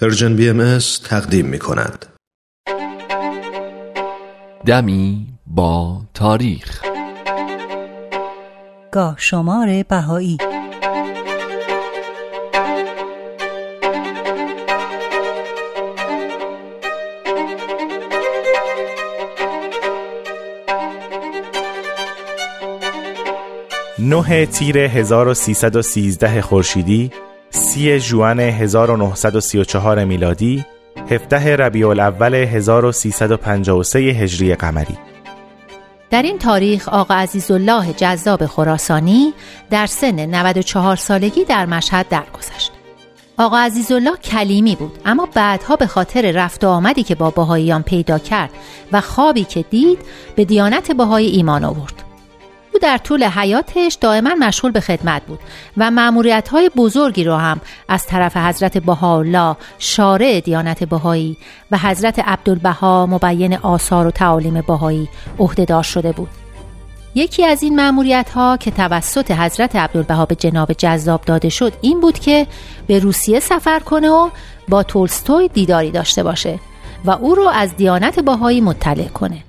پرژن بی ام تقدیم می کند. دمی با تاریخ گاه شمار بهایی نه تیر 1313 خورشیدی سی جوان 1934 میلادی 17 ربیع الاول 1353 هجری قمری در این تاریخ آقا عزیزالله جذاب خراسانی در سن 94 سالگی در مشهد درگذشت. آقا عزیزالله کلیمی بود اما بعدها به خاطر رفت و آمدی که با بهاییان پیدا کرد و خوابی که دید به دیانت بهایی ایمان آورد. او در طول حیاتش دائما مشغول به خدمت بود و معمولیت های بزرگی را هم از طرف حضرت بهاءالله شارع دیانت بهایی و حضرت عبدالبها مبین آثار و تعالیم بهایی عهدهدار شده بود. یکی از این معمولیت ها که توسط حضرت عبدالبها به جناب جذاب داده شد این بود که به روسیه سفر کنه و با تولستوی دیداری داشته باشه و او رو از دیانت باهایی مطلع کنه.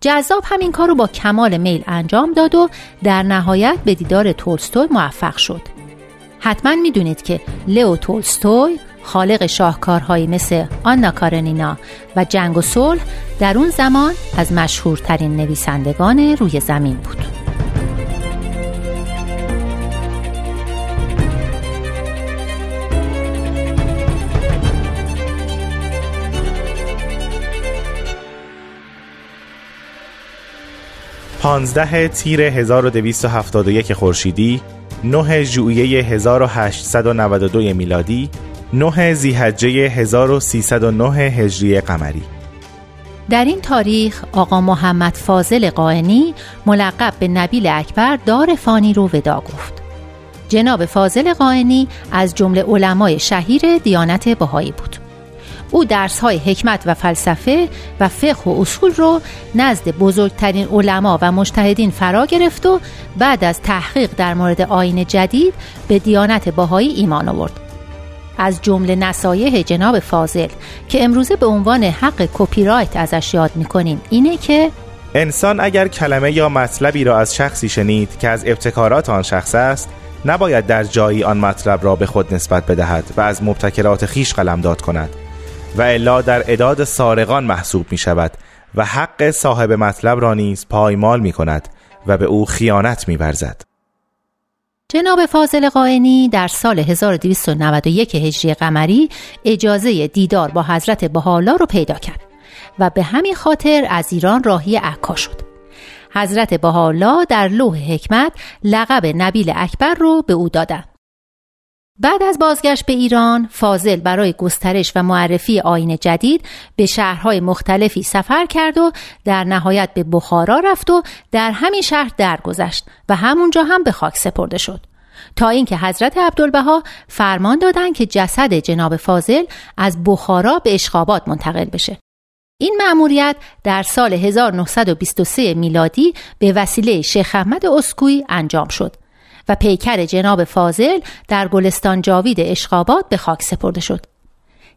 جذاب همین کار رو با کمال میل انجام داد و در نهایت به دیدار تولستوی موفق شد. حتما می‌دونید که لئو تولستوی خالق شاهکارهایی مثل آنا کارنینا و جنگ و صلح در اون زمان از مشهورترین نویسندگان روی زمین بود. 15 تیر 1271 خورشیدی 9 ژوئیه 1892 میلادی 9 زیحجه 1309 هجری قمری. در این تاریخ آقا محمد فاضل قائنی ملقب به نبیل اکبر دار فانی رو ودا گفت. جناب فاضل قائنی از جمله علمای شهیر دیانت بهایی بود. او درس های حکمت و فلسفه و فقه و اصول رو نزد بزرگترین علما و مجتهدین فرا گرفت و بعد از تحقیق در مورد آین جدید به دیانت باهایی ایمان آورد. از جمله نصایح جناب فاضل که امروزه به عنوان حق کپی رایت ازش یاد می‌کنیم اینه که انسان اگر کلمه یا مطلبی را از شخصی شنید که از ابتکارات آن شخص است نباید در جایی آن مطلب را به خود نسبت بدهد و از مبتکرات خیش قلمداد کند. و الا در اداد سارقان محسوب می شود و حق صاحب مطلب را نیز پایمال می کند و به او خیانت می برزد. جناب فاضل قائنی در سال 1291 هجری قمری اجازه دیدار با حضرت بحالا رو پیدا کرد و به همین خاطر از ایران راهی عکا شد. حضرت بحالا در لوح حکمت لقب نبیل اکبر رو به او دادند. بعد از بازگشت به ایران فاضل برای گسترش و معرفی آین جدید به شهرهای مختلفی سفر کرد و در نهایت به بخارا رفت و در همین شهر درگذشت و همونجا هم به خاک سپرده شد. تا اینکه حضرت عبدالبها فرمان دادند که جسد جناب فاضل از بخارا به اشخابات منتقل بشه. این مأموریت در سال 1923 میلادی به وسیله شیخ احمد اسکوی انجام شد. و پیکر جناب فاضل در گلستان جاوید اشخابات به خاک سپرده شد.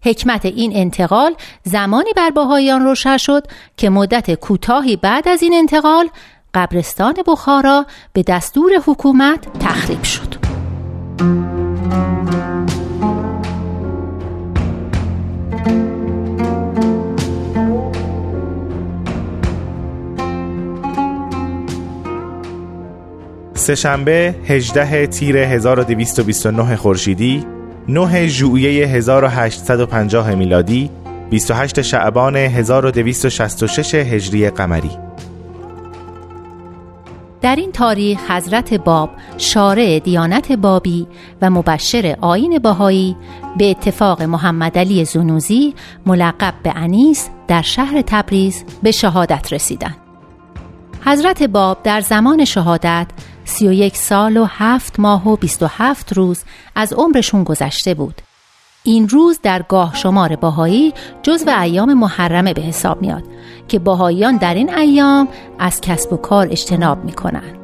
حکمت این انتقال زمانی بر باهایان روشن شد که مدت کوتاهی بعد از این انتقال قبرستان بخارا به دستور حکومت تخریب شد. سهشنبه 18 تیر 1229 خورشیدی 9 ژوئیه 1850 میلادی 28 شعبان 1266 هجری قمری در این تاریخ حضرت باب شارع دیانت بابی و مبشر آین باهایی به اتفاق محمد علی زنوزی ملقب به انیس در شهر تبریز به شهادت رسیدند. حضرت باب در زمان شهادت سی و یک سال و هفت ماه و بیست و هفت روز از عمرشون گذشته بود. این روز در گاه شمار باهایی جزو ایام محرمه به حساب میاد که باهاییان در این ایام از کسب و کار اجتناب می‌کنن.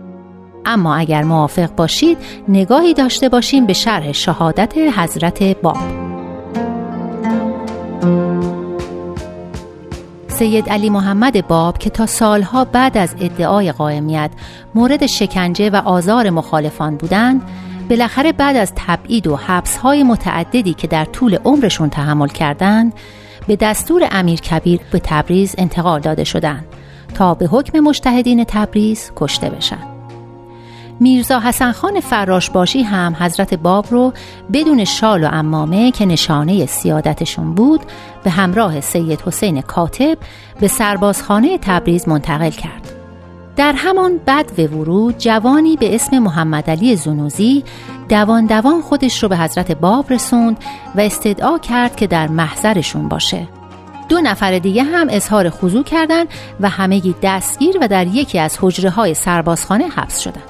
اما اگر موافق باشید نگاهی داشته باشیم به شرح شهادت حضرت باب. سید علی محمد باب که تا سالها بعد از ادعای قائمیت مورد شکنجه و آزار مخالفان بودند بالاخره بعد از تبعید و حبسهای متعددی که در طول عمرشون تحمل کردند به دستور امیر کبیر به تبریز انتقال داده شدند تا به حکم مشتهدین تبریز کشته بشن. میرزا حسن خان فراش باشی هم حضرت باب رو بدون شال و امامه که نشانه سیادتشون بود به همراه سید حسین کاتب به سربازخانه تبریز منتقل کرد در همان بد و ورود جوانی به اسم محمد علی زنوزی دوان دوان خودش رو به حضرت باب رسوند و استدعا کرد که در محضرشون باشه دو نفر دیگه هم اظهار خضوع کردند و همگی دستگیر و در یکی از حجره های سربازخانه حبس شدند.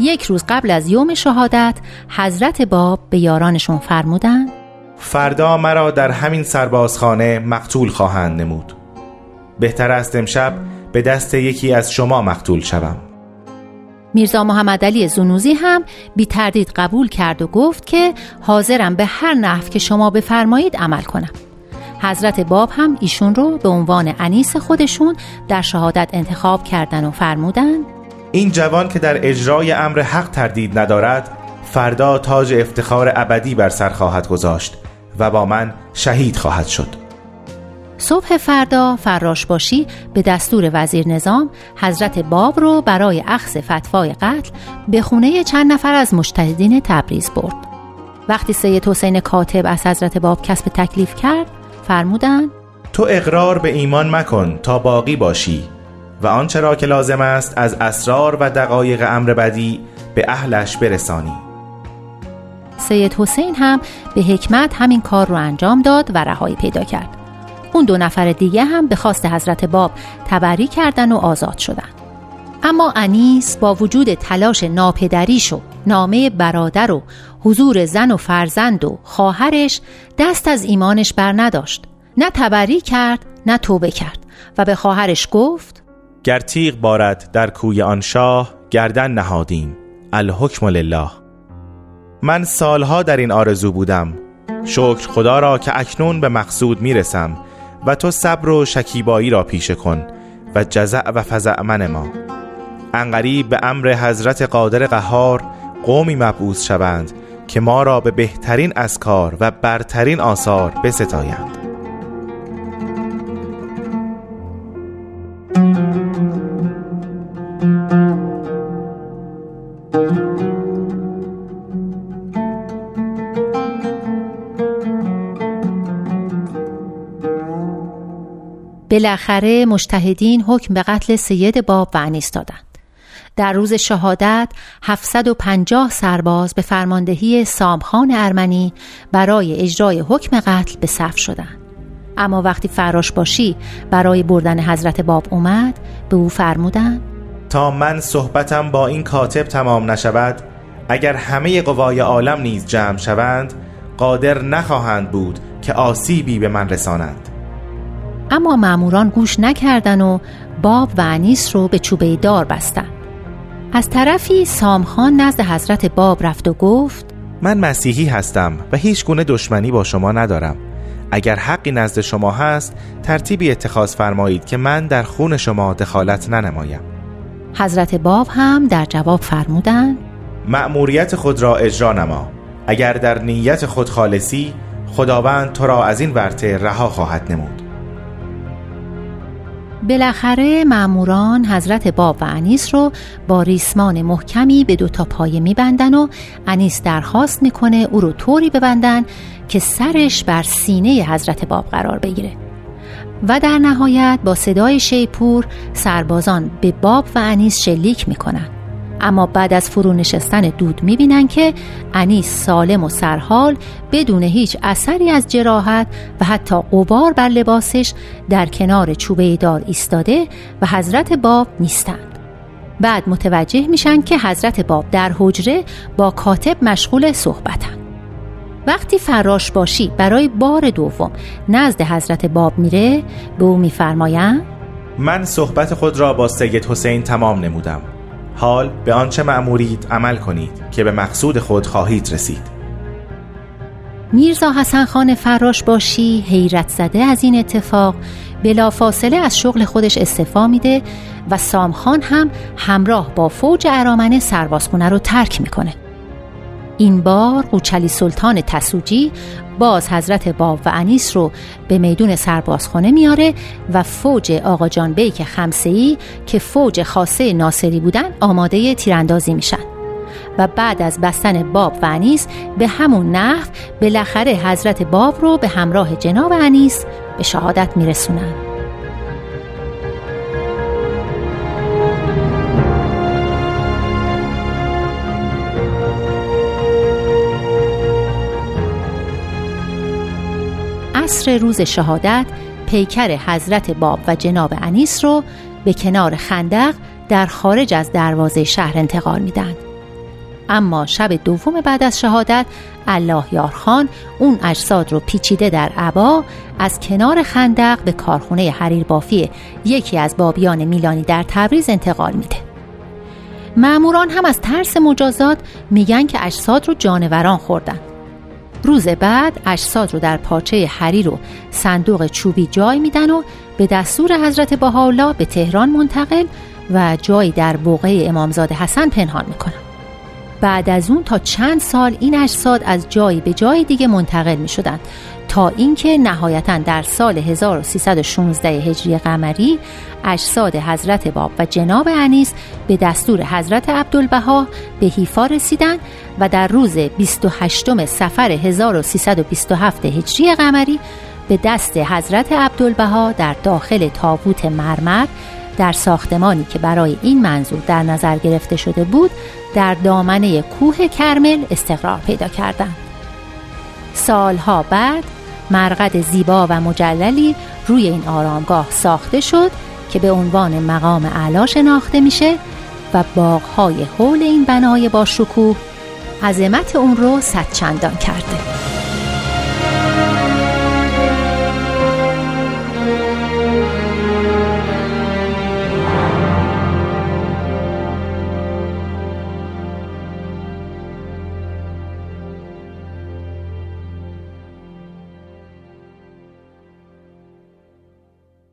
یک روز قبل از یوم شهادت حضرت باب به یارانشون فرمودند فردا مرا در همین سربازخانه مقتول خواهند نمود. بهتر است امشب به دست یکی از شما مقتول شوم. میرزا محمد علی زنوزی هم بی تردید قبول کرد و گفت که حاضرم به هر نحو که شما بفرمایید عمل کنم. حضرت باب هم ایشون رو به عنوان انیس خودشون در شهادت انتخاب کردن و فرمودن این جوان که در اجرای امر حق تردید ندارد فردا تاج افتخار ابدی بر سر خواهد گذاشت و با من شهید خواهد شد. صبح فردا فراش باشی به دستور وزیر نظام حضرت باب رو برای اخذ فتوای قتل به خونه چند نفر از مجتهدین تبریز برد. وقتی سید حسین کاتب از حضرت باب کسب تکلیف کرد فرمودند تو اقرار به ایمان مکن تا باقی باشی. و آنچه را که لازم است از اسرار و دقایق امر بدی به اهلش برسانی. سید حسین هم به حکمت همین کار رو انجام داد و رهایی پیدا کرد. اون دو نفر دیگه هم به خواست حضرت باب تبری کردن و آزاد شدن. اما انیس با وجود تلاش ناپدریش و نامه برادر و حضور زن و فرزند و خواهرش دست از ایمانش بر نداشت نه تبری کرد نه توبه کرد و به خواهرش گفت گر تیغ بارد در کوی آن شاه گردن نهادیم. الحکم لله. من سالها در این آرزو بودم. شکر خدا را که اکنون به مقصود می‌رسم و تو صبر و شکیبایی را پیشه کن و جزع و فزع من ما. انقریب به امر حضرت قادر قهار قومی مبعوث شوند که ما را به بهترین اسکار و برترین آثار بستایند. بالاخره مشتهدین حکم به قتل سید باب و انیس دادند. در روز شهادت 750 سرباز به فرماندهی سامخان ارمنی برای اجرای حکم قتل به صف شدند. اما وقتی فراش باشی برای بردن حضرت باب اومد به او فرمودند تا من صحبتم با این کاتب تمام نشود اگر همه قوای عالم نیز جمع شوند قادر نخواهند بود که آسیبی به من رسانند. اما معموران گوش نکردن و باب و انیس رو به چوبه دار بستن. از طرفی سامخان نزد حضرت باب رفت و گفت من مسیحی هستم و هیچ گونه دشمنی با شما ندارم. اگر حقی نزد شما هست ترتیبی اتخاذ فرمایید که من در خون شما دخالت ننمایم. حضرت باب هم در جواب فرمودند مأموریت خود را اجرا نما. اگر در نیت خود خالصی خداوند تو را از این ورطه رها خواهد نمود. بالاخره معموران حضرت باب و انیس رو با ریسمان محکمی به دوتا پایه میبندن و انیس درخواست می‌کنه او رو طوری ببندن که سرش بر سینه حضرت باب قرار بگیره. و در نهایت با صدای شیپور سربازان به باب و انیس شلیک می‌کنن. اما بعد از فرو نشستن دود می‌بینن که انیس سالم و سرحال بدون هیچ اثری از جراحت و حتی قبار بر لباسش در کنار چوبه دار ایستاده و حضرت باب نیستند. بعد متوجه میشن که حضرت باب در حجره با کاتب مشغول صحبتن. وقتی فراش باشی برای بار دوم نزد حضرت باب میره به او میفرمایند من صحبت خود را با سید حسین تمام نمودم. حال به آنچه مأمورید عمل کنید که به مقصود خود خواهید رسید. میرزا حسن خان فراش باشی حیرت زده از این اتفاق بلافاصله از شغل خودش استعفا میده و سامخان هم همراه با فوج ارامنه سربازخونه رو ترک می‌کنه. این بار قوچلی سلطان تسوجی باز حضرت باب و انیس رو به میدون سربازخانه میاره و فوج آقا جان بیک خمسهی که فوج خاصه ناصری بودن آماده تیراندازی میشن. و بعد از بستن باب و انیس به همون نحو بالاخره حضرت باب رو به همراه جناب انیس به شهادت میرسونن. عصر روز شهادت پیکر حضرت باب و جناب انیس رو به کنار خندق در خارج از دروازه شهر انتقال میدن اما شب دوم بعد از شهادت الله یارخان اون اجساد رو پیچیده در عبا از کنار خندق به کارخونه حریر بافی یکی از بابیان میلانی در تبریز انتقال میده. معموران هم از ترس مجازات میگن که اجساد رو جانوران خوردن. روز بعد اجساد رو در پاچه حریر و صندوق چوبی جای میدن و به دستور حضرت بهاءالله به تهران منتقل و جایی در بوقه امامزاده حسن پنهان می‌کنن. بعد از اون تا چند سال این اجساد از جایی به جای دیگه منتقل می شدن تا اینکه نهایتا در سال 1316 هجری قمری اجساد حضرت باب و جناب انیس به دستور حضرت عبدالبها به حیفا رسیدن و در روز 28 سفر 1327 هجری قمری به دست حضرت عبدالبها در داخل تابوت مرمر در ساختمانی که برای این منظور در نظر گرفته شده بود در دامنه کوه کرمل استقرار پیدا کردند. سالها بعد مرقد زیبا و مجللی روی این آرامگاه ساخته شد که به عنوان مقام اعلا شناخته میشه و باغهای حول این بنای با شکوه عظمت اون رو صد چندان کرده.